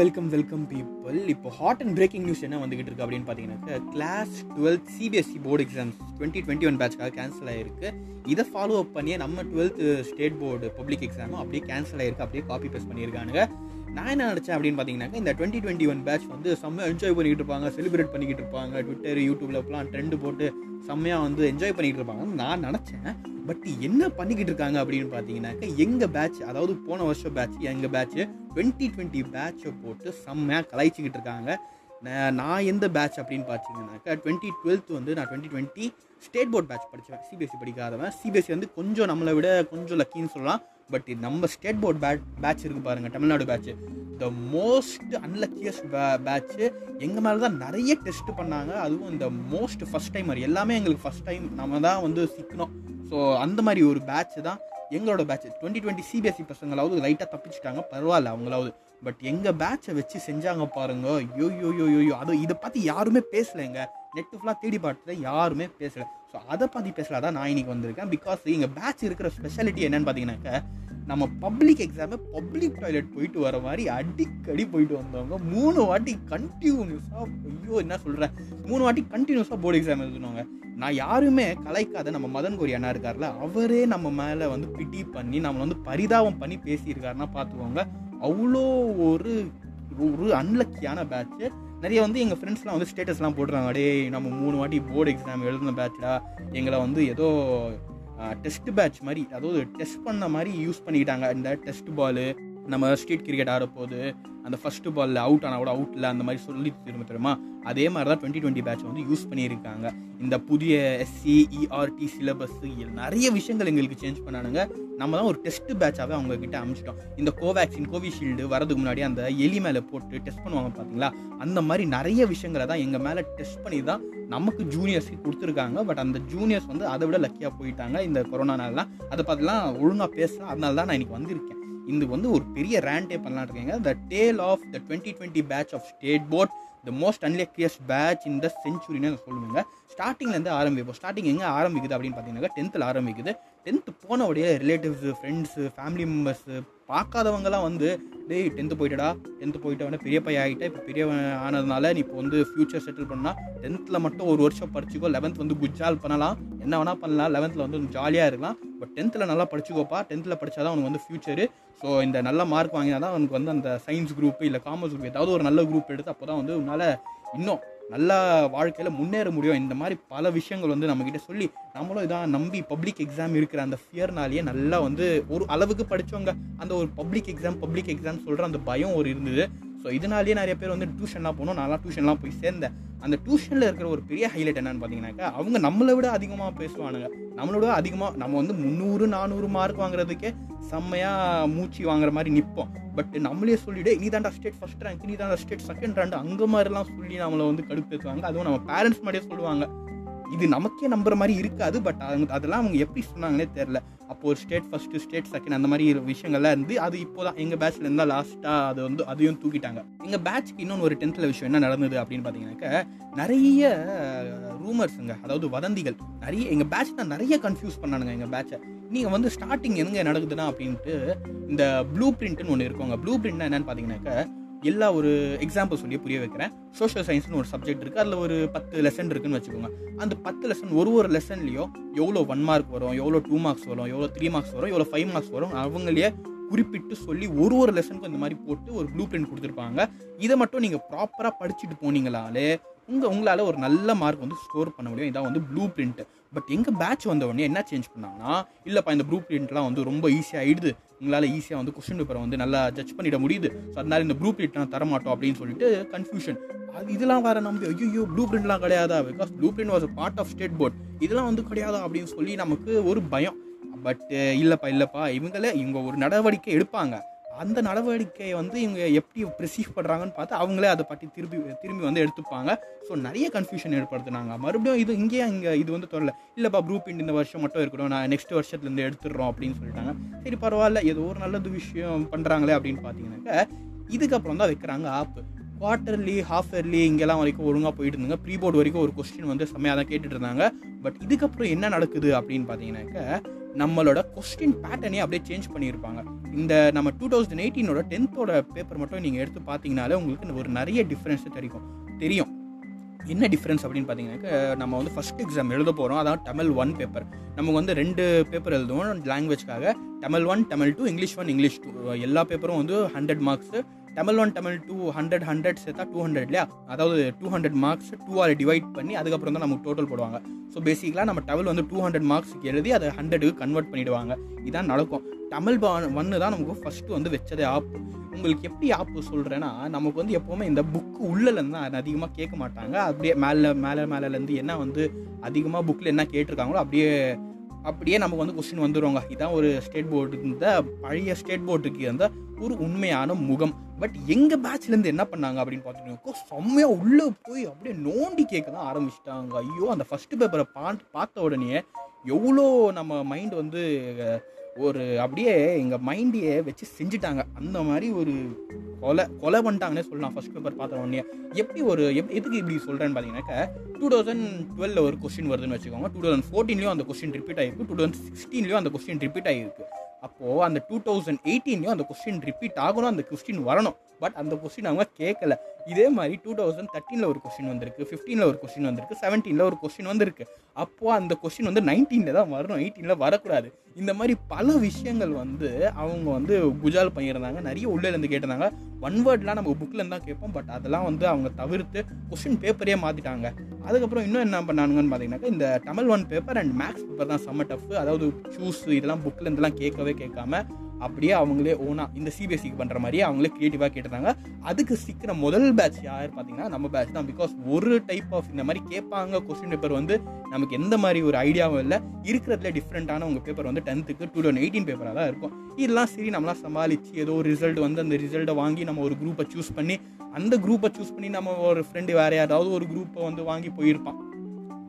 Welcome welcome people இப்போ hot and breaking news என்ன வந்துகிட்டு இருக்கு அப்படின்னு பார்த்தீங்கன்னாக்கா class twelfth CBSE board exams twenty twenty one பேட்ச்க்காக cancel ஆயிருக்கு. இதை ஃபாலோ அப் பண்ணியே நம்ம டுவெல்த் ஸ்டேட் போர்டு பப்ளிக் எக்ஸாமும் அப்படியே கேன்சல் ஆயிருக்கு. அப்படியே காப்பி பேஸ்ட் பண்ணியிருக்கானுங்க. நான் என்ன நினச்சேன் அப்படின்னு பார்த்தீங்கன்னாக்கா இந்த டுவெண்ட்டி டுவெண்ட்டி ஒன் பேட்ச் வந்து செம்ம என்ஜாய் பண்ணிக்கிட்டு இருப்பாங்க செலிப்ரேட் பண்ணிக்கிட்டு இருப்பாங்க ட்விட்டர் யூடியூப்ல ட்ரெண்டு போட்டு செம்மையாக வந்து என்ஜாய் பண்ணிக்கிட்டு இருப்பாங்க நான் நினச்சேன். பட் என்ன பண்ணிக்கிட்டு இருக்காங்க அப்படின்னு பார்த்தீங்கன்னாக்கா எங்கள் பேட்ச் அதாவது போன வருஷம் பேட்ச் எங்கள் பேட்ச் டுவெண்ட்டி டுவெண்ட்டி பேட்சை போட்டு செம்மையாக கலாய்ச்சிக்கிட்டு இருக்காங்க. நான் நான் எந்த பேட்ச் அப்படின்னு பார்த்தீங்கன்னாக்கா டுவெண்ட்டி டுவெல்த் வந்து நான் twenty twenty state board batch படித்தேன் சிபிஎஸ்சி படிக்காதவன். சிபிஎஸ்சி வந்து கொஞ்சம் நம்மளை விட கொஞ்சம் லக்கின்னு சொல்லலாம். பட் நம்ம ஸ்டேட் போர்ட் பேட் பேட்ச் இருக்குது பாருங்கள் Tamil Nadu batch the most unluckiest pay batch எங்கள் மேலே தான் நிறைய டெஸ்ட் பண்ணாங்க. அதுவும் இந்த மோஸ்ட் ஃபஸ்ட் டைமர் எல்லாமே எங்களுக்கு ஃபஸ்ட் டைம் நம்ம தான் வந்து சிக்கணும். ஸோ அந்த மாதிரி ஒரு பேட்ச் தான் எங்களோட பேட்ச் டுவெண்ட்டி டுவெண்ட்டி சிபிஎஸ்சி பசங்களாவது லைட்டாக தப்பிச்சிட்டாங்க. பரவாயில்ல அவங்களாவது. பட் எங்கள் பேட்சை வச்சு செஞ்சாங்க பாருங்க. யோ யோ யோ யோ யோ அது இதை பற்றி யாருமே பேசலைங்க. நெட்டு ஃபுல்லாக தேடி பார்த்துட்டு யாருமே பேசலை. ஸோ அதை பற்றி பேசல தான் நான் இன்றைக்கி வந்திருக்கேன். பிகாஸ் எங்கள் பேட்ச் இருக்கிற ஸ்பெஷாலிட்டி என்னென்னு பார்த்தீங்கன்னாக்கா நம்ம பப்ளிக் எக்ஸாமு பப்ளிக் டாய்லெட் போயிட்டு வர மாதிரி அடிக்கடி போயிட்டு வந்தவங்க மூணு வாட்டி கண்டினியூஸாக ஐயோ என்ன சொல்கிறேன் மூணு வாட்டி கண்டினியூஸாக போர்டு எக்ஸாம் எழுதுனவங்க. நான் யாருமே கலைக்காத நம்ம மதன் கோரி அண்ணா இருக்கார்ல அவரே நம்ம மேலே வந்து பிடி பண்ணி நம்மளை வந்து பரிதாபம் பண்ணி பேசியிருக்காருன்னா பார்த்துக்கோங்க அவ்வளோ ஒரு ஒரு அன்லக்கியான பேட்ச்சு நிறைய வந்து எங்கள் ஃப்ரெண்ட்ஸ்லாம் வந்து ஸ்டேட்டஸ்லாம் போடுறாங்க அடே நம்ம மூணு வாட்டி போர்டு எக்ஸாம் எழுதின பேட்ச்டா எங்களை வந்து ஏதோ டெஸ்ட் பேட்ச் மாதிரி அதாவது டெஸ்ட் பண்ண மாதிரி யூஸ் பண்ணிக்கிட்டாங்க. இந்த டெஸ்ட் பாலு நம்ம ஸ்ட்ரீட் கிரிக்கெட் ஆட போது அந்த ஃபஸ்ட்டு பாலில் அவுட் ஆனால் கூட அவுட் இல்லை அந்த மாதிரி சொல்லி திரும்ப தெரியுமா? அதே மாதிரி தான் டுவெண்ட்டி டுவெண்ட்டி பேட்ச் வந்து யூஸ் பண்ணியிருக்காங்க. இந்த புதிய எஸ்சி இஆர்டி சிலபஸ் நிறைய விஷயங்கள் எங்களுக்கு சேஞ்ச் பண்ணானுங்க. நம்ம தான் ஒரு டெஸ்ட் பேட்சாகவே அவங்க கிட்ட இந்த கோவேக்சின் கோவிஷீல்டு வரதுக்கு முன்னாடி அந்த எலி மேலே போட்டு டெஸ்ட் பண்ணுவாங்க பார்த்தீங்களா அந்த மாதிரி நிறைய விஷயங்களை தான் எங்கள் மேலே டெஸ்ட் பண்ணி தான் நமக்கு ஜூனியர்ஸ்க்கு கொடுத்துருக்காங்க. பட் அந்த ஜூனியர்ஸ் வந்து அதை விட லக்கியாக போயிட்டாங்க இந்த கொரோனானாலாம் அதை பார்த்துலாம் ஒழுங்காக பேசலாம் அதனால தான் நான் இன்னைக்கு வந்திருக்கேன். இது வந்து ஒரு பெரிய ரேண்டே பண்ணலாம் இருக்கீங்க the tale of the twenty twenty batch of state board the most unluckiest batch இந்த செஞ்சுரின்னு சொல்லுவாங்க ஸ்டார்டிங்லேருந்து ஆரம்பிப்போம். ஸ்டார்டிங் எங்கே ஆரம்பிக்குது அப்படின்னு பார்த்தீங்கன்னா டென்த்தில் ஆரம்பிக்குது. டென்த்து போனவுடைய ரிலேட்டிவ்ஸு ஃப்ரெண்ட்ஸு ஃபேமிலி மெம்பர்ஸு பார்க்காதவங்கலாம் வந்து டேய் டென்த்து போயிட்டடா டென்த்து போயிட்டவனே பெரிய பையன் ஆகிட்ட இப்போ பெரியவன் ஆனதுனால நீ இப்போ வந்து ஃப்யூச்சர் செட்டில் பண்ணால் டென்த்தில் மட்டும் ஒரு வருஷம் படிச்சுக்கோ லெவன்த் வந்து குஜால் பண்ணலாம். என்ன வேணால் பண்ணலாம் லெவன்த்தில் வந்து ஜாலியாக இருக்கலாம். பட் டென்த்தில் நல்லா படிச்சுக்கோப்பா டென்த்தில் படித்தா தான் அவனுக்கு வந்து ஃப்யூச்சரு ஸோ இந்த நல்ல மார்க் வாங்கினா தான் அவனுக்கு வந்து அந்த சயின்ஸ் குரூப் இல்லை காமர்ஸ் குரூப் ஏதாவது ஒரு நல்ல குரூப் எடுத்து அப்போ தான் வந்து உன்னால் இன்னும் நல்லா வாழ்க்கையில் முன்னேற முடியும். இந்த மாதிரி பல விஷயங்கள் வந்து நம்மக்கிட்ட சொல்லி நம்மளும் இதான் நம்பி பப்ளிக் எக்ஸாம் இருக்கிற அந்த ஃபியர்னாலேயே நல்லா வந்து ஒரு அளவுக்கு படித்தவங்க அந்த ஒரு பப்ளிக் எக்ஸாம் பப்ளிக் எக்ஸாம் சொல்கிற அந்த பயம் ஒரு இருந்தது. ஸோ இதனாலேயே நிறைய பேர் வந்து டியூஷன்லாம் போனோம் நான்லாம் டியூஷன்லாம் போய் சேர்ந்தேன். அந்த டியூஷனில் இருக்கிற ஒரு பெரிய ஹைலைட் என்னன்னு பார்த்தீங்கன்னாக்கா அவங்க நம்மளை விட அதிகமாக பேசுவானுங்க. நம்மளோட அதிகமாக நம்ம வந்து முந்நூறு நானூறு மார்க் வாங்குறதுக்கே செம்மையாக மூச்சு வாங்குற மாதிரி நிற்போம். பட் நம்மளே சொல்லிவிடு நீ தாண்டா ஸ்டேட் ஃபஸ்ட் ரேங்க் நீ தாண்டா ஸ்டேட் செகண்ட் ரேங்க் அங்கே மாதிரிலாம் சொல்லி நம்மளை வந்து கடுப்பேற்றுவாங்க அதுவும் நம்ம பேரண்ட்ஸ் மாதிரியே சொல்லுவாங்க. இது நமக்கே நம்புற மாதிரி இருக்காது பட் அவங்க அதெல்லாம் அவங்க எப்படி சொன்னாங்கன்னே தெரில அப்போ ஒரு ஸ்டேட் ஃபஸ்ட்டு ஸ்டேட் செகண்ட் அந்த மாதிரி விஷயங்கள்லாம் இருந்து அது இப்போ தான் எங்கள் பேட்ச்ல இருந்தால் லாஸ்ட்டாக அது வந்து அதையும் தூக்கிட்டாங்க. எங்கள் பேட்ச்க்கு இன்னொன்று ஒரு டென்த்தில் விஷயம் என்ன நடந்தது அப்படின்னு பார்த்தீங்கன்னாக்கா நிறைய ரூமர்ஸுங்க அதாவது வதந்திகள் நிறைய எங்கள் பேட்ச் தான் நிறைய கன்ஃபியூஸ் பண்ணானுங்க எங்கள் பேட்சை நீங்கள் வந்து ஸ்டார்டிங் எங்கே நடக்குதுன்னா அப்படின்ட்டு இந்த ப்ளூ பிரிண்ட்னு ஒன்று இருக்குங்க ப்ளூ பிரிண்ட்னா என்னன்னு பார்த்தீங்கன்னாக்கா எல்லா ஒரு எக்ஸாம்பிள் சொல்லி புரிய வைக்கிறேன். சோஷியல் சயின்ஸ்னு ஒரு சப்ஜெக்ட் இருக்குது அதில் ஒரு பத்து லெசன் இருக்குன்னு வச்சுக்கோங்க. அந்த பத்து லெசன் ஒரு ஒரு லெசன்லேயோ எவ்வளோ ஒன் மார்க் வரும் எவ்வளோ டூ மார்க்ஸ் வரும் எவ்வளோ த்ரீ மார்க்ஸ் வரும் எவ்வளோ ஃபைவ் மார்க்ஸ் வரும் அவங்களே குறிப்பிட்டு சொல்லி ஒரு ஒரு லெசனுக்கும் இந்த மாதிரி போட்டு ஒரு ப்ளூ பிரிண்ட் கொடுத்துருப்பாங்க. இதை மட்டும் நீங்கள் ப்ராப்பராக படிச்சுட்டு போனீங்களாலே உங்கள் உங்களால் ஒரு நல்ல மார்க் வந்து ஸ்கோர் பண்ண முடியும். இதான் வந்து ப்ளூ பிரிண்ட் பட் எங்கள் பேட்ச் வந்த உடனே என்ன சேஞ்ச் பண்ணாங்கன்னா இல்லைப்பா இந்த ப்ளூ பிரிண்ட்லாம் வந்து ரொம்ப ஈஸியாக ஆகிடுது உங்களால் ஈஸியாக வந்து கொஸ்டின் பேப்பரை வந்து நல்லா ஜட்ஜ் பண்ணிட முடியுது. ஸோ அதனால இந்த ப்ளூ பிரிண்ட் தரமாட்டோம் அப்படின்னு சொல்லிட்டு கன்ஃபியூஷன் அது இதெல்லாம் வேறு நம்பி ஐயோ ப்ளூ பிரிண்ட்லாம் கிடையாதா? Because blue print was part of state board இதெல்லாம் வந்து கிடையாதா அப்படின்னு சொல்லி நமக்கு ஒரு பயம். பட் இல்லைப்பா இல்லைப்பா இவங்களே இவங்க ஒரு நடவடிக்கை எடுப்பாங்க. அந்த நடவடிக்கையை வந்து இவங்க எப்படி ப்ரிசீவ் பண்ணுறாங்கன்னு பார்த்து அவங்களே அதை பற்றி திரும்பி திரும்பி வந்து எடுத்துப்பாங்க. ஸோ நிறைய கன்ஃபியூஷன் ஏற்படுத்தினாங்க. மறுபடியும் இது இங்கேயே இங்கே இது வந்து தொடரல. இல்லைப்பா ப்ரூ பிரிண்ட் இந்த வருஷம் மட்டும் இருக்கட்டும் நான் நெக்ஸ்ட் வருஷத்துலேருந்து எடுத்துடுறோம் அப்படின்னு சொல்லிட்டாங்க. சரி பரவாயில்ல. ஏதோ ஒரு நல்லது விஷயம் பண்ணுறாங்களே அப்படின்னு பார்த்தீங்கன்னாக்கா இதுக்கப்புறம் தான் வைக்கிறாங்க ஆப்பு குவார்டர்லி ஹாஃப் இயர்லி இங்கெல்லாம் வரைக்கும் ஒழுங்காக போயிட்டு இருந்தாங்க. ப்ரீ போர்டு வரைக்கும் ஒரு கொஸ்டின் வந்து செம்மையாக தான் கேட்டுட்டு இருந்தாங்க. பட் இதுக்கப்புறம் என்ன நடக்குது அப்படின்னு பார்த்தீங்கன்னாக்க நம்மளோட கொஸ்டின் பேட்டர்னே அப்படியே சேஞ்ச் பண்ணியிருப்பாங்க. இந்த நம்ம டூ தௌசண்ட் எயிட்டீனோட டென்த்தோட பேப்பர் மட்டும் நீங்கள் எடுத்து பார்த்தீங்கனாலே உங்களுக்கு ஒரு நிறைய டிஃப்ரென்ஸ் தெரியும். தெரியும். என்ன டிஃப்ரென்ஸ் அப்படின்னு பார்த்தீங்கன்னாக்க நம்ம வந்து ஃபஸ்ட் எக்ஸாம் எழுத போகிறோம் அதான் தமிழ் ஒன் பேப்பர் நமக்கு வந்து ரெண்டு பேப்பர் எழுதுவோம். லாங்குவேஜ்க்காக Tamil one Tamil two English one English two எல்லா பேப்பரும் வந்து hundred marks Tamil one Tamil two hundred hundred சேர்த்தா டூ ஹண்ட்ரட் இல்லையா? அதாவது டூ ஹண்ட்ரட் மார்க்ஸ் டூ ஆர் டிவைட் பண்ணி அதுக்கப்புறம் தான் நமக்கு டோட்டல் போடுவாங்க. ஸோ பேசிக்கலாக நம்ம தமிழ் வந்து டூ ஹண்ட்ரட் மார்க்ஸுக்கு எழுதி அதை ஹண்ட்ரடுக்கு கன்வெர்ட் பண்ணிடுவாங்க. இதான் நடக்கும். தமிழ் ஒன்று தான் நமக்கு ஃபஸ்ட்டு வந்து வச்சதே ஆப் உங்களுக்கு எப்படி ஆப்பு சொல்கிறேன்னா நமக்கு வந்து எப்போவுமே இந்த புக்கு உள்ளலேருந்து தான் அதிகமாக கேட்க மாட்டாங்க. அப்படியே மேலே மேலே மேலேருந்து என்ன வந்து அதிகமாக புக்கில் என்ன கேட்டிருக்காங்களோ அப்படியே அப்படியே நமக்கு வந்து கொஸ்டின் வந்துடுவாங்க இதான் ஒரு ஸ்டேட் போர்டு இந்த பழைய ஸ்டேட் போர்டுக்கு இருந்த ஒரு உண்மையான முகம். பட் எங்கள் பேட்ச்லேருந்து என்ன பண்ணாங்க அப்படின்னு பார்த்துட்டோம் செம்மையாக உள்ளே போய் அப்படியே நோண்டி கேட்க தான் ஆரம்பிச்சிட்டாங்க. ஐயோ அந்த ஃபஸ்ட்டு பேப்பரை பா பார்த்த உடனே எவ்வளோ நம்ம மைண்ட் வந்து ஒரு அப்படியே எங்கள் மைண்டையே வச்சு செஞ்சுட்டாங்க. அந்த மாதிரி ஒரு கொலை கொலை பண்ணிட்டாங்கன்னே சொல்லலாம். ஃபர்ஸ்ட் பேப்பர் பார்த்த உடனே. எப்படி ஒரு எப் எதுக்கு இப்படி சொல்கிறேன்னு பார்த்தீங்கன்னாக்கா டூ தௌசண்ட் டுவெல்ல ஒரு கொஸ்டின் வருதுன்னு வச்சுக்கோங்க. டூ தௌசண்ட் ஃபோர்டீன்லேயும் அந்த கொஸ்டின் ரிப்பீட் ஆகிருக்கு டூ தௌசண்ட் சிக்ஸ்டீன்லேயும் அந்த கொஸ்டின் ரிப்பீட் ஆகிருக்கு அப்போது அந்த டூ தௌசண்ட் எயிட்டீன்லையும் அந்த கொஸ்டின் ரிப்பீட் ஆகணும். அந்த கொஸ்டின் வரணும். பட் அந்த கொஸ்டின் அவங்க கேட்கல இதே மாதிரி டூ தௌசண்ட் தேர்ட்டீனில் ஒரு கொஸ்டின் வந்திருக்கு ஃபிஃப்டீனில் ஒரு கொஸ்டின் வந்திருக்கு செவன்டீனில் ஒரு கொஸ்டின் வந்திருக்கு. அப்போது அந்த கொஸ்டின் வந்து நைன்டீனில் தான் வரணும் எயிட்டீனில் வரக்கூடாது. இந்த மாதிரி பல விஷயங்கள் வந்து அவங்க வந்து குஜால் பண்ணியிருந்தாங்க நிறைய உள்ளேருந்து கேட்டிருந்தாங்க. ஒன் வேர்ட்லாம் நம்ம புக்கில் இருந்தால் கேட்போம் பட் அதெல்லாம் வந்து அவங்க தவிர்த்து கொஸ்டின் பேப்பரே மாற்றிட்டாங்க அதுக்கப்புறம் இன்னும் என்ன பண்ணானுங்கன்னு பார்த்தீங்கன்னாக்கா இந்த Tamil one paper and maths paper தான் செம்ம டஃப் அதாவது சூஸ் இதெல்லாம் புக்கில் இருந்தெல்லாம் கேட்கவே கேட்காம அப்படியே அவங்களே ஓனாக இந்த சிபிஎஸ்சிக்கு பண்ணுற மாதிரியே அவங்களே க்ரியேட்டிவாக கேட்டிருந்தாங்க. அதுக்கு சிக்கிற முதல் பேட்ச் யார் பார்த்தீங்கன்னா நம்ம பேட்ச் தான். பிகாஸ் ஒரு டைப் ஆஃப் இந்த மாதிரி கேட்பாங்க கொஸ்டின் பேப்பர் வந்து நமக்கு எந்த மாதிரி ஒரு ஐடியாவும் இல்லை. இருக்கிறதுல டிஃப்ரெண்ட்டான உங்கள் பேப்பர் வந்து டென்த்துக்கு டூ தௌசண்ட் எயிட்டீன் பேப்பராக தான் இருக்கும். இதெல்லாம் சரி நம்மளாம் சமாளித்து ஏதோ ஒரு ரிசல்ட் வந்து அந்த ரிசல்ட்டை வாங்கி நம்ம ஒரு குரூப்பை சூஸ் பண்ணி அந்த குரூப்பை சூஸ் பண்ணி நம்ம ஒரு ஃப்ரெண்டு வேறு யாராவது ஒரு குரூப்பை வந்து வாங்கி போயிருப்பான்.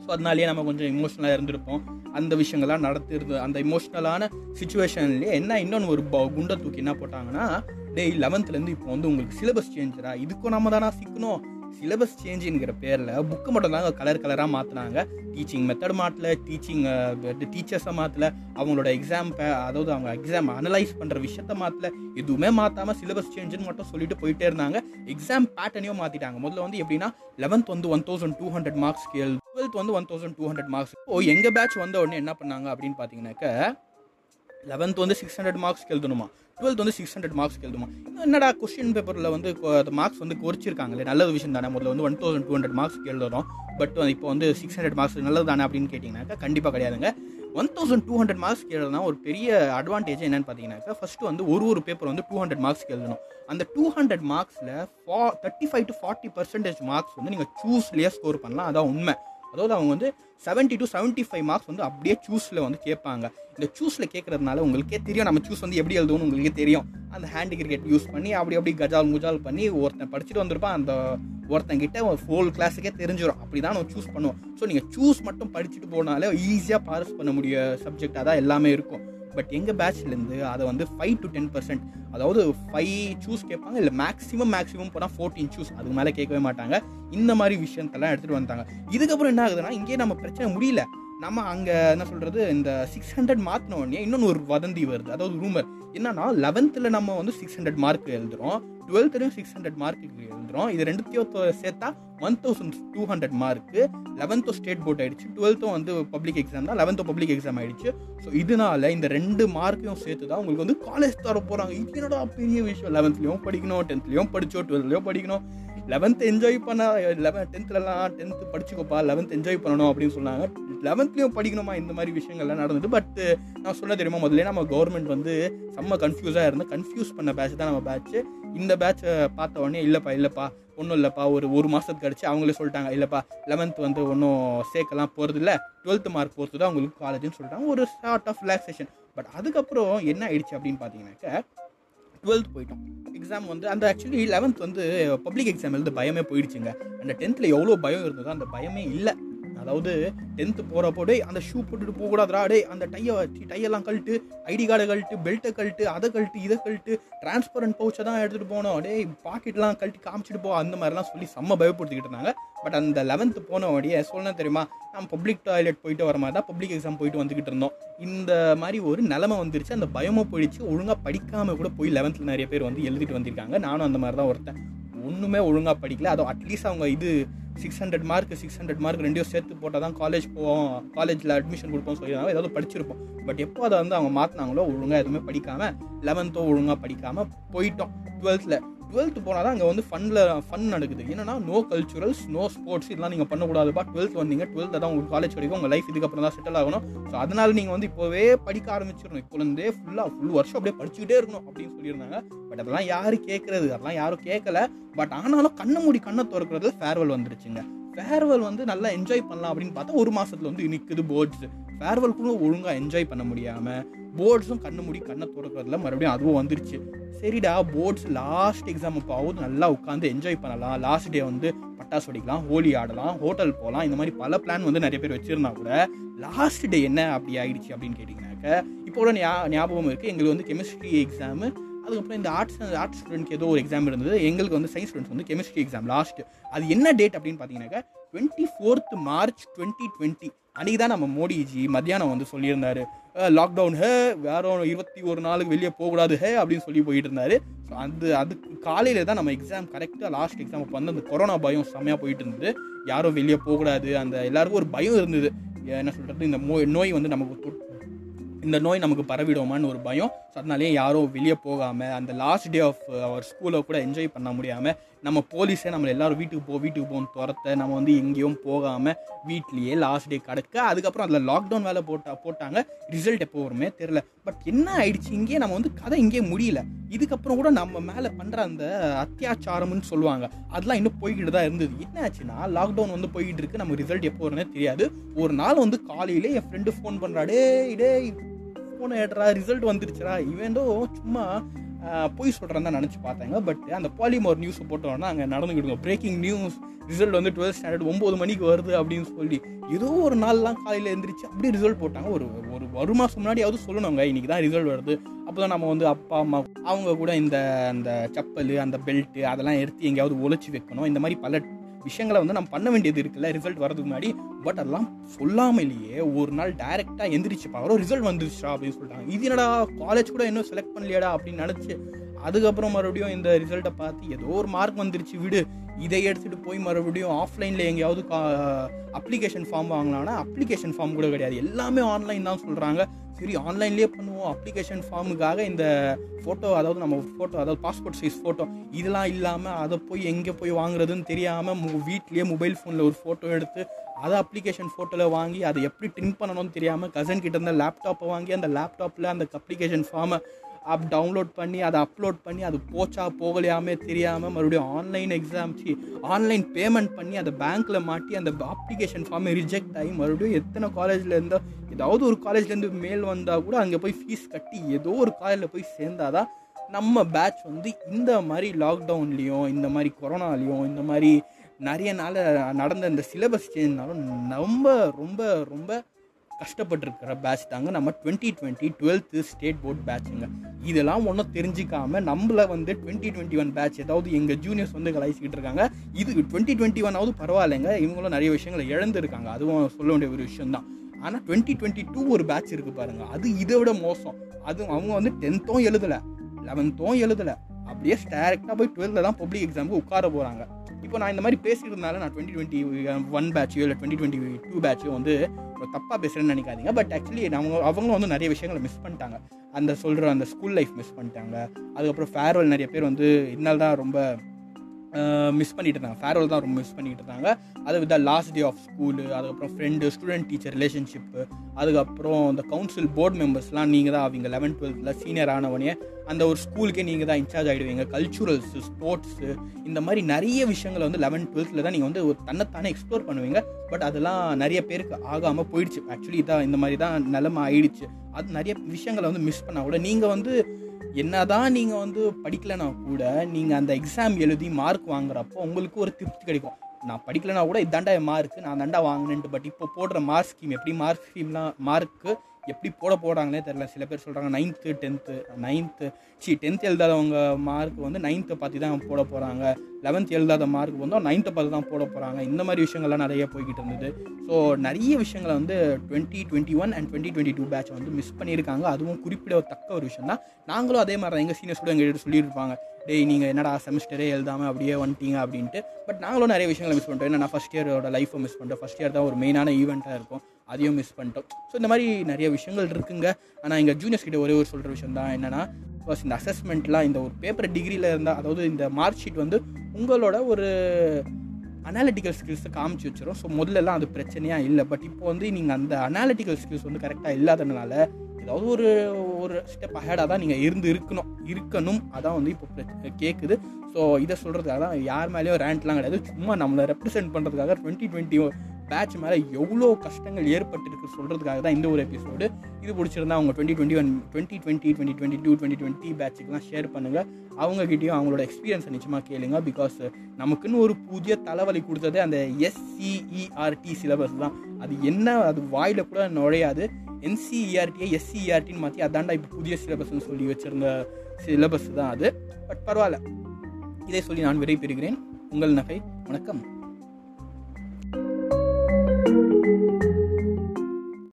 ஸோ அதனாலேயே நம்ம கொஞ்சம் இமோஷனலாக இருந்திருப்போம். அந்த விஷயங்கள்லாம் நடத்திருது. அந்த இமோஷ்னலான சுச்சுவேஷன்லேயே என்ன இன்னொன்று ஒரு குண்டை தூக்கி என்ன போட்டாங்கன்னா டேய் லெவன்த்துலேருந்து இப்போ வந்து உங்களுக்கு சிலபஸ் சேஞ்சரா இதுக்கும் நம்ம தானே சிக்கணும். சிலபஸ் சேஞ்சுங்கிற பேரில் புக்கு மட்டும் தாங்க கலர் கலராக மாற்றினாங்க டீச்சிங் மெத்தட் மாற்றல டீச்சிங் டீச்சர்ஸை மாற்றல அவங்களோட எக்ஸாம் அதாவது அவங்க எக்ஸாம் அனலைஸ் பண்ணுற விஷயத்த மாற்றல எதுவுமே மாற்றாமல் சிலபஸ் சேஞ்சுன்னு மட்டும் சொல்லிட்டு போயிட்டே இருந்தாங்க. எக்ஸாம் பேட்டர்னையும் மாற்றிட்டாங்க முதல்ல வந்து எப்படின்னா லெவன்த் வந்து one thousand two hundred marks கேள் டுவெல்த் வந்து one thousand two hundred marks ஓ எங்கள் பேட்ச் வந்த உடனே என்ன பண்ணாங்க அப்படின்னு பார்த்தீங்கன்னாக்க லெவன்த் வந்து சிக்ஸ் ஹண்ட்ரட் மார்க்ஸ்க்கு எழுதணுமா? டுவெல்த் வந்து சிக்ஸ் ஹண்ட்ரட் மார்க்ஸ்க்கு எழுதுமா என்னடா கொஸ்டின் பேப்பரில் வந்து மார்க்ஸ் வந்து குறைச்சிருக்காங்களே? நல்ல விஷயம் தானே. முதல்ல வந்து ஒன் தௌசண்ட் டூ ஹண்ட்ரட் மார்க்ஸ்க்கு எழுதுறோம். பட் இப்போ வந்து சிக்ஸ் ஹண்ட்ரட் மார்க்ஸ் நல்லது தானே அப்படின்னு கேட்டிங்கனாக்கா கண்டிப்பாக கிடையாதுங்க. One thousand two hundred marks எழுதுனா ஒரு பெரிய அட்வான்டேஜ் என்னென்னு பார்த்தீங்கன்னாக்கா ஃபஸ்ட்டு வந்து ஒரு ஒரு பேப்பர் வந்து டூ ஹண்ட்ரட் மார்க்ஸ்க்கு எழுதணும். அந்த டூ ஹண்ட்ரட் மார்க்ஸில் ஃபா thirty five to forty percentage marks வந்து நீங்கள் சூஸ்லேயே ஸ்கோர் பண்ணலாம். அதான் உண்மை. அதாவது அவங்க வந்து seventy to seventy five marks வந்து அப்படியே சூஸில் வந்து கேட்பாங்க. இந்த சூஸில் கேட்கறதுனால உங்களுக்கே தெரியும் நம்ம சூஸ் வந்து எப்படி எழுதுவோம்னு உங்களுக்கே தெரியும். அந்த ஹேண்ட் கிரிக்கெட் யூஸ் பண்ணி அப்படி அப்படி கஜால் முஜால் பண்ணி ஒருத்தன் படிச்சுட்டு வந்திருப்பான் அந்த ஒருத்தங்கிட்ட ஃபோல் கிளாஸுக்கே தெரிஞ்சிடும் அப்படி தான் நம்ம சூஸ் பண்ணுவோம். ஸோ நீங்கள் சூஸ் மட்டும் படிச்சுட்டு போனாலே ஈஸியாக பாஸ் பண்ண முடிய சப்ஜெக்டாக தான் எல்லாமே இருக்கும். பட் எங்கள் பேட்ச்லேருந்து அதை வந்து ஃபைவ் டு டென் பர்சன்ட் அதாவது ஃபைவ் சூஸ் கேட்பாங்க இல்லை மேக்ஸிமம் மேக்ஸிமம் போனால் ஃபோர்டீன் சூஸ் அதுக்கு மேலே கேட்கவே மாட்டாங்க. இந்த மாதிரி விஷயத்தெல்லாம் எடுத்துகிட்டு வந்தாங்க இதுக்கப்புறம் என்ன ஆகுதுன்னா இங்கேயே நம்ம பிரச்சனை முடியல. நம்ம அங்கே என்ன சொல்கிறது இந்த சிக்ஸ் ஹண்ட்ரட் மாற்றின உடனே இன்னொன்று ஒரு வதந்தி வருது. அதாவது ரூமர் என்னன்னா லெவன்த்தில் நம்ம வந்து சிக்ஸ் ஹண்ட்ரட் மார்க் எழுதுறோம். டுவெல்த்துலையும் சிக்ஸ் ஹண்ட்ரட் மார்க்கு எழுதுறோம். இது ரெண்டுத்தையும் சேர்த்தா one thousand two hundred mark லெவன்த்தும் state board ஆயிடுச்சு. டுவெல்த்தும் வந்து பப்ளிக் எக்ஸாம் தான். லெவன்த்தும் பப்ளிக் எக்ஸாம் ஆயிடுச்சு. ஸோ இதனால இந்த ரெண்டு மார்க்கையும் சேர்த்து தான் உங்களுக்கு வந்து காலேஜ் தர போகிறாங்க இது என்னடா பெரிய விஷயம்? லெவன்த்லேயும் படிக்கணும் டென்த்லேயும் படித்தோம் டுவெல்த்லேயும் படிக்கணும். லெவன்த் என்ஜாய் பண்ண லெவன் டென்த்லலாம் டென்த்து படிச்சுக்கோப்பா லெவன்த் என்ஜாய் பண்ணணும் அப்படின்னு சொன்னாங்க. லெவன்த்லேயும் படிக்கணுமா? இந்த மாதிரி விஷயங்கள்லாம் நடந்தது. பட் நான் சொல்ல தெரியுமா? முதல்ல நம்ம கவர்மெண்ட் வந்து செம்ம கன்ஃபியூஸாக இருந்து கன்ஃபியூஸ் பண்ண பேட்ச் தான் நம்ம பேட்ச் இந்த பேட்சை பார்த்த உடனே இல்லைப்பா இல்லைப்பா ஒன்றும் இல்லைப்பா ஒரு ஒரு மாதத்துக்கு கழிச்சு அவங்களே சொல்லிட்டாங்க. இல்லைப்பா லெவன்த் வந்து ஒன்றும் சேர்க்கலாம் போகிறது இல்லை டுவெல்த் மார்க் பொறுத்து தான் உங்களுக்கு காலேஜ்னு சொல்லிட்டாங்க. ஒரு ஷார்ட் ஆஃப் ரிலாக்ஸேஷன் பட் அதுக்கப்புறம் என்ன ஆயிடுச்சு அப்படின்னு பார்த்தீங்கன்னாக்க டுவெல்த் போயிட்டோம். எக்ஸாம் வந்து அந்த ஆக்சுவலி லெவன்த் வந்து பப்ளிக் எக்ஸாம் எழுத பயமே போயிடுச்சுங்க. அந்த டென்த்தில் எவ்வளோ பயம் இருந்ததோ அந்த பயமே இல்லை. அதாவது டென்த்து போகிறப்போ டே அந்த ஷூ போட்டுட்டு போகக்கூடாதுரா டே அந்த டையை டையெல்லாம் கழட்டு ஐடி கார்டை கழட்டு பெல்ட்டை கழட்டு அதை கழட்டு இதை கழட்டு டிரான்ஸ்பரண்ட் பவுச்சை தான் எடுத்துகிட்டு போனோம். டேய் பாக்கெட்லாம் கழட்டி காமிச்சிட்டு போ அந்த மாதிரிலாம் சொல்லி செம்ம பயப்படுத்திக்கிட்டு இருந்தாங்க. பட் அந்த லெவன்த்து போன உடனே சொல்லணும் தெரியுமா? நம்ம பப்ளிக் டாய்லெட் போயிட்டு வர மாதிரி தான் பப்ளிக் எக்ஸாம் போயிட்டு வந்துக்கிட்டு இருந்தோம். இந்த மாதிரி ஒரு நிலமை வந்துருச்சு. அந்த பயமும் போயிடுச்சு. ஒழுங்காக படிக்காமல் கூட போய் லெவன்த்தில் நிறைய பேர் வந்து எழுதிட்டு வந்திருக்காங்க. நானும் அந்த மாதிரி தான் ஒருத்தன். ஒன்றுமே ஒழுங்காக படிக்கல. அதுவும் அட்லீஸ்ட் அவங்க இது six hundred mark six hundred mark ரெண்டையும் சேர்த்து போட்டால் தான் காலேஜ் போவோம் காலேஜில் அட்மிஷன் கொடுப்போம் சொல்லியிருந்தாங்க. ஏதாவது படிச்சிருப்போம். பட் எப்போ அதை வந்து அவங்க மாற்றினாங்களோ ஒழுங்காக எதுவுமே படிக்காமல் லெவன்த்தோ ஒழுங்காக படிக்காமல் போயிட்டோம். டுவெல்த்தில் டுவெல்த்து போனால் தான் அங்கே வந்து ஃபன்னில் ஃபன் நடக்குது. என்னன்னா நோ கல்ச்சுரல்ஸ் நோ ஸ்போர்ட்ஸ் இதெல்லாம் நீங்கள் பண்ணக்கூடாதுப்பா. டுவெல்த் வந்தீங்க டுவெல்த்து தான் உங்களுக்கு காலேஜ் வரைக்கும் உங்கள் லைஃப் இதுக்கப்புறம் தான் செட்டில் ஆகணும். ஸோ அதனால் நீங்கள் வந்து இப்போவே படிக்க ஆரம்பிச்சிடணும். இப்போலேருந்தே ஃபுல்லாக ஃபுல் வருஷம் அப்படியே படிச்சுக்கிட்டே இருக்கணும் அப்படின்னு சொல்லியிருந்தாங்க. பட் அதெல்லாம் யாரும் கேட்குறது அதெல்லாம் யாரும் கேட்கல பட் ஆனாலும் கண்ணை மூடி கண்ணை திறக்கிறது ஃபேர்வெல் வந்துருச்சுங்க. ஃபேர்வெல் வந்து நல்லா என்ஜாய் பண்ணலாம் அப்படின்னு பார்த்தா ஒரு மாதத்தில் வந்து நிற்குது போர்ட்ஸ் ஃபேர்வெல் கூட ஒழுங்காக என்ஜாய் பண்ண முடியாமல் போர்ட்ஸும் கண்ணு மூடி கண்ணை திறக்கிறதுல மறுபடியும் அதுவும் வந்துருச்சு. சரிடா போர்ட்ஸ் லாஸ்ட் எக்ஸாம் அப்போ நல்லா உட்காந்து என்ஜாய் பண்ணலாம். லாஸ்ட் டே வந்து பட்டாசு வெடிக்கலாம் ஹோலி ஆடலாம் ஹோட்டல் போகலாம் இந்த மாதிரி பல பிளான் வந்து நிறைய பேர் வச்சுருந்தா கூட லாஸ்ட் டே என்ன அப்படி ஆகிடுச்சு அப்படின்னு கேட்டிங்கனாக்க இப்போ உள்ள ஞா- ஞாபகம் இருக்குது எங்களுக்கு வந்து கெமிஸ்ட்ரி எக்ஸாமு அதுக்கப்புறம் இந்த ஆர்ட்ஸ் ஆர்ட்ஸ் ஸ்டூடெண்ட்க்கு ஏதோ ஒரு எக்ஸாம் இருந்தது. எங்களுக்கு வந்து சயின்ஸ் ஸ்டூடெண்ட்ஸ் வந்து கெமிஸ்ட்ரி எக்ஸாம் லாஸ்ட் அது என்ன டேட் அப்படின்னு பார்த்தீங்கன்னாக்கா twenty fourth March twenty twenty அன்றைக்கி தான் நம்ம மோடிஜி மத்தியானம் வந்து சொல்லியிருந்தாரு. லாக்டவுன் ஹே வேற ஒரு இருபத்தி ஒரு நாளுக்கு வெளியே போகக்கூடாது ஹே அப்படின்னு சொல்லி போயிட்டு இருந்தாரு ஸோ அது அதுக்கு காலையில் தான் நம்ம எக்ஸாம் கரெக்டாக லாஸ்ட் எக்ஸாம் அப்போ வந்து அந்த கொரோனா பயம் செம்மையாக போயிட்டு இருந்தது யாரும் வெளியே போகக்கூடாது அந்த எல்லாருக்கும் ஒரு பயம் இருந்தது. என்ன சொல்கிறது இந்த மோ நோய் வந்து நமக்கு தொட்- இந்த நோய் நமக்கு பரவிடுமான்னு ஒரு பயம். ஸோ அதனாலேயே யாரும் வெளியே போகாமல் அந்த லாஸ்ட் டே ஆஃப் அவர் ஸ்கூலை கூட என்ஜாய் பண்ண முடியாமல் நம்ம போலீஸே நம்மளை எல்லாரும் வீட்டுக்கு போ வீட்டுக்கு போன்னு துரத்த நம்ம வந்து எங்கேயும் போகாமல் வீட்லேயே லாஸ்ட் டே கிடக்க அதுக்கப்புறம் அதில் லாக்டவுன் வேலை போட்டா போட்டாங்க. ரிசல்ட் எப்போ வருமே தெரில பட் என்ன ஆயிடுச்சு? இங்கேயே நம்ம வந்து கதை இங்கேயே முடியல. இதுக்கப்புறம் கூட நம்ம மேலே பண்ணுற அந்த அத்தியாச்சாரம்னு சொல்லுவாங்க. அதெல்லாம் இன்னும் போய்கிட்டு தான் இருந்தது. என்ன ஆச்சுன்னா லாக்டவுன் வந்து போய்கிட்டு இருக்கு. நம்ம ரிசல்ட் எப்போ வரும்னே தெரியாது. ஒரு நாள் வந்து காலையில் என் ஃப்ரெண்டு ஃபோன் பண்ணுறா டேய் ஃபோனை ஏடுறா. ரிசல்ட் வந்துருச்சுடா. இவன்டோ சும்மா பொய் சொல்கிறேன் தான் நினச்சி பார்த்தாங்க. பட் அந்த பாலிமோர் நியூஸ் போட்டோன்னா அங்கே நடந்துக்கிட்டு பிரேக்கிங் நியூஸ் ரிசல்ட் வந்து டுவெல்த் ஸ்டாண்டர்ட் ஒம்பது மணிக்கு வருது அப்படின்னு சொல்லி ஏதோ ஒரு நாள்லாம் காலையில் எழுந்திரிச்சு அப்படியே ரிசல்ட் போட்டாங்க. ஒரு ஒரு ஒரு மாதம் முன்னாடியாவது சொல்லணுங்க. இன்னைக்கு தான் ரிசல்ட் வருது. அப்போ தான் நம்ம வந்து அப்பா அம்மா அவங்க கூட இந்த அந்த செப்பல் அந்த பெல்ட்டு அதெல்லாம் எடுத்து எங்கேயாவது ஒழிச்சு வைக்கணும். இந்த மாதிரி பல விஷயங்களை வந்து நம்ம பண்ண வேண்டியது இருக்குல்ல ரிசல்ட் வரதுக்கு முன்னாடி. பட் அதெல்லாம் சொல்லாமலேயே ஒரு நாள் டைரெக்டாக எந்திரிச்சு பார்க்குறோம். ரிசல்ட் வந்துருச்சா அப்படின்னு சொல்லிட்டாங்க. இது என்னடா காலேஜ் கூட இன்னும் செலக்ட் பண்ணலையாடா அப்படின்னு நினச்சி அதுக்கப்புறம் மறுபடியும் இந்த ரிசல்ட்டை பார்த்து ஏதோ ஒரு மார்க் வந்துருச்சு விடு. இதை எடுத்துகிட்டு போய் மறுபடியும் ஆஃப்லைனில் எங்கேயாவது அப்ளிகேஷன் ஃபார்ம் வாங்கலாம்னா அப்ளிகேஷன் ஃபார்ம் கூட கிடையாது. எல்லாமே ஆன்லைன் தான் சொல்கிறாங்க சரி ஆன்லைன்லேயே பண்ணுவோம். அப்ளிகேஷன் ஃபார்முக்காக இந்த ஃபோட்டோ அதாவது நம்ம ஃபோட்டோ அதாவது பாஸ்போர்ட் சைஸ் ஃபோட்டோ இதெல்லாம் இல்லாமல் அதை போய் எங்கே போய் வாங்குறதுன்னு தெரியாமல் மு வீட்லேயே மொபைல் ஃபோனில் ஒரு ஃபோட்டோ எடுத்து அதை அப்ளிகேஷன் ஃபோட்டோவில் வாங்கி அதை எப்படி ட்ரிம் பண்ணணும்னு தெரியாமல் கசன் கிட்ட இருந்த லேப்டாப்பை வாங்கி அந்த லேப்டாப்பில் அந்த அப்ளிகேஷன் ஃபார்மை அப் டவுன்லோட் பண்ணி அதை அப்லோட் பண்ணி அது போச்சா போகலையாமே தெரியாமல் மறுபடியும் ஆன்லைன் எக்ஸாம் சி ஆன்லைன் பேமெண்ட் பண்ணி அதை பேங்க்கில் மாட்டி அந்த அப்ளிகேஷன் ஃபார்மை ரிஜெக்ட் ஆகி மறுபடியும் எத்தனை காலேஜில் இருந்தோ ஏதாவது ஒரு காலேஜ்லேருந்து மேல் வந்தால் கூட அங்கே போய் ஃபீஸ் கட்டி ஏதோ ஒரு காலேஜில் போய் சேர்ந்தாதான் நம்ம பேட்ச் வந்து இந்த மாதிரி லாக்டவுன்லேயும் இந்த மாதிரி கொரோனாலேயும் இந்த மாதிரி நிறைய நாள் நடந்த இந்த சிலபஸ் சேஞ்ச்னாலும் ரொம்ப ரொம்ப ரொம்ப கஷ்டப்பட்டுருக்கிற பேட்ச் தாங்க நம்ம twenty twenty twelfth state board பேட்சுங்க இதெல்லாம் ஒன்றும் தெரிஞ்சிக்காமல் நம்மள வந்து டுவெண்ட்டி டுவெண்ட்டி ஒன் பேட்ச் ஏதாவது எங்கள் ஜூனியர்ஸ் வந்து கலாய்ச்சிக்கிட்டு இருக்காங்க. இது டுவெண்ட்டி டுவெண்ட்டி ஒன்னாவது பரவாயில்லைங்க. இவங்களும் நிறைய விஷயங்களை இழந்திருக்காங்க. அதுவும் சொல்ல வேண்டிய ஒரு விஷயம் தான் ஆனால் டுவெண்ட்டி டுவெண்ட்டி டூ ஒரு பேட்ச் இருக்குது பாருங்கள் அது இதை விட மோசம். அது அவங்க வந்து டென்த்தும் எழுதலை லெவன்த்தும் எழுதலை. அப்படியே டேரெக்டாக போய் டுவெல்த்தில் தான் பப்ளிக் எக்ஸாமுக்கு உட்கார போகிறாங்க இப்போ நான் இந்த மாதிரி பேசியிருந்தால நான் டுவெண்ட்டி டுவெண்ட்டி ஒன் பேட்சோ இல்லை டுவெண்ட்டி டுவெண்ட்டி டூ பேட்சோ வந்து தப்பாக பேசுகிறேன்னு நினைக்காதீங்க. பட் ஆக்சுவலி அவங்க அவங்களும் வந்து நிறைய விஷயங்களை மிஸ் பண்ணிட்டாங்க. அந்த சொல்கிற அந்த ஸ்கூல் லைஃப் மிஸ் பண்ணிட்டாங்க. அதுக்கப்புறம் ஃபேர்வெல் நிறைய பேர் வந்து இதனால தான் ரொம்ப மிஸ் பண்ணிட்டு இருந்தாங்க ஃபேர்வெல் தான் ரொம்ப மிஸ் பண்ணிட்டு இருந்தாங்க அது with last day of school அதுக்கப்புறம் ஃப்ரெண்டு ஸ்டூடெண்ட் டீச்சர் ரிலேஷன்ஷிப்பு அதுக்கப்புறம் இந்த கவுன்சில் போர்ட் மெம்பர்ஸ்லாம் நீங்கள் தான் அவங்க லெவன்த் டுவெல்த்தில் சீனியர் ஆனவனே அந்த ஒரு ஸ்கூலுக்கே நீங்கள் தான் இன்சார்ஜ் ஆகிடுவீங்க கல்ச்சுரல்ஸு ஸ்போர்ட்ஸு இந்த மாதிரி நிறைய விஷயங்களை வந்து லெவன்த் டுவெல்த்தில் தான் நீங்கள் வந்து ஒரு தன்னைத்தானே எக்ஸ்ப்ளோர் பண்ணுவீங்க. பட் அதெல்லாம் நிறைய பேருக்கு ஆகாமல் போயிடுச்சு. ஆக்சுவலி இதான் இந்த மாதிரி தான் நிலமை ஆயிடுச்சு. அது நிறைய விஷயங்களை வந்து மிஸ் பண்ணால் கூட நீங்கள் வந்து என்னதான் நீங்கள் வந்து படிக்கலைன்னா கூட நீங்கள் அந்த எக்ஸாம் எழுதி மார்க் வாங்குறப்போ உங்களுக்கு ஒரு திருப்தி கிடைக்கும். நான் படிக்கலைனா கூட இதாண்டா மார்க் நான் தாண்டா வாங்கினேன்ட்டு பட் இப்போ போடுற மார்க் ஸ்கீம் எப்படி மார்க் ஸ்கீம்லாம் மார்க்கு எப்படி போட போகிறாங்களே தெரில சில பேர் சொல்கிறாங்க நைன்த்து டென்த்து நைன்த்து சி டென்த் எழுதாதவங்க மார்க் வந்து நைன்த்தை பார்த்து தான் போட போகிறாங்க லெவன்த் எழுதாத மார்க் வந்து நைன்த்தை பார்த்து தான் போட போகிறாங்க இந்த மாதிரி விஷயங்கள்லாம் நிறைய போய்கிட்டு இருந்தது. ஸோ நிறைய விஷயங்களை வந்து twenty twenty one and twenty twenty two batch வந்து மிஸ் பண்ணியிருக்காங்க. அதுவும் குறிப்பிடத்தக்க ஒரு விஷயம் தான். நாங்களும் அதே மாதிரி தான் எங்கள் சீனியர்ஸ் கூட எங்கள்கிட்ட சொல்லியிருப்பாங்க. டேய் நீங்கள் என்னடா செமஸ்டரே எழுதாமல் அப்படியே வந்துட்டீங்க அப்படின்ட்டு. பட் நாங்களும் நிறைய விஷயங்களை மிஸ் பண்ணிட்டோம். ஏன்னா நான் ஃபஸ்ட் இயரோட லைஃப்பை மிஸ் பண்ணிட்டோம். ஃபஸ்ட் இயர் தான் ஒரு மெயினான ஈவெண்ட்டாக இருக்கும். அதையும் மிஸ் பண்ணிட்டோம். ஸோ இந்த மாதிரி நிறைய விஷயங்கள் இருக்குங்க. ஆனால் எங்கள் ஜூனியர்ஸ் கிட்ட ஒரே ஒரு சொல்கிற விஷயம் தான் என்னென்னா ஃபர்ஸ்ட் இந்த அசஸ்மெண்ட்லாம் இந்த ஒரு பேப்பர் டிகிரியில் இருந்தால் அதாவது இந்த மார்க் ஷீட் வந்து உங்களோட ஒரு அனாலிட்டிக்கல் ஸ்கில்ஸை காமிச்சு வச்சிடும் ஸோ முதல்லலாம் அது பிரச்சனையாக இல்லை. பட் இப்போ வந்து நீங்கள் அந்த அனாலிட்டிக்கல் ஸ்கில்ஸ் வந்து கரெக்டாக இல்லாததுனால ஏதாவது ஒரு ஒரு ஸ்டெப் அஹேடாக தான் நீங்கள் இருந்து இருக்கணும். இருக்கணும். அதான் வந்து இப்போ கேட்குது ஸோ இதை சொல்கிறதுக்காக தான் யார் மேலேயும் ரேண்ட்லாம் கிடையாது. சும்மா நம்மளை ரெப்ரசென்ட் பண்ணுறதுக்காக டுவெண்ட்டி டுவெண்ட்டி பேட்ச் மேலே எவ்வளோ கஷ்டங்கள் ஏற்பட்டிருக்கு சொல்கிறதுக்காக தான் இந்த ஒரு எபிசோடு இது பிடிச்சிருந்தா அவங்க twenty twenty one twenty twenty twenty twenty two twenty twenty பேட்சுக்கெலாம் share பண்ணுங்கள் அவங்ககிட்டயும் அவங்களோட எக்ஸ்பீரியன்ஸை நிச்சயமாக கேளுங்க. பிகாஸ் uh, நமக்குன்னு ஒரு புதிய தலைவலி கொடுத்தது அந்த எஸ்சிஇஆர்டி சிலபஸ் தான். அது என்ன அது வாயில் கூட நுழையாது. என்சிஇஆர்டியை எஸ்சிஇஆர்டின்னு மாற்றி அதாண்டா இப்போ புதிய சிலபஸ்ன்னு சொல்லி வச்சுருந்த சிலபஸ் தான் அது. பட் பரவாயில்ல. இதை சொல்லி நான் விடைபெறுகிறேன். உங்கள் நகை வணக்கம்.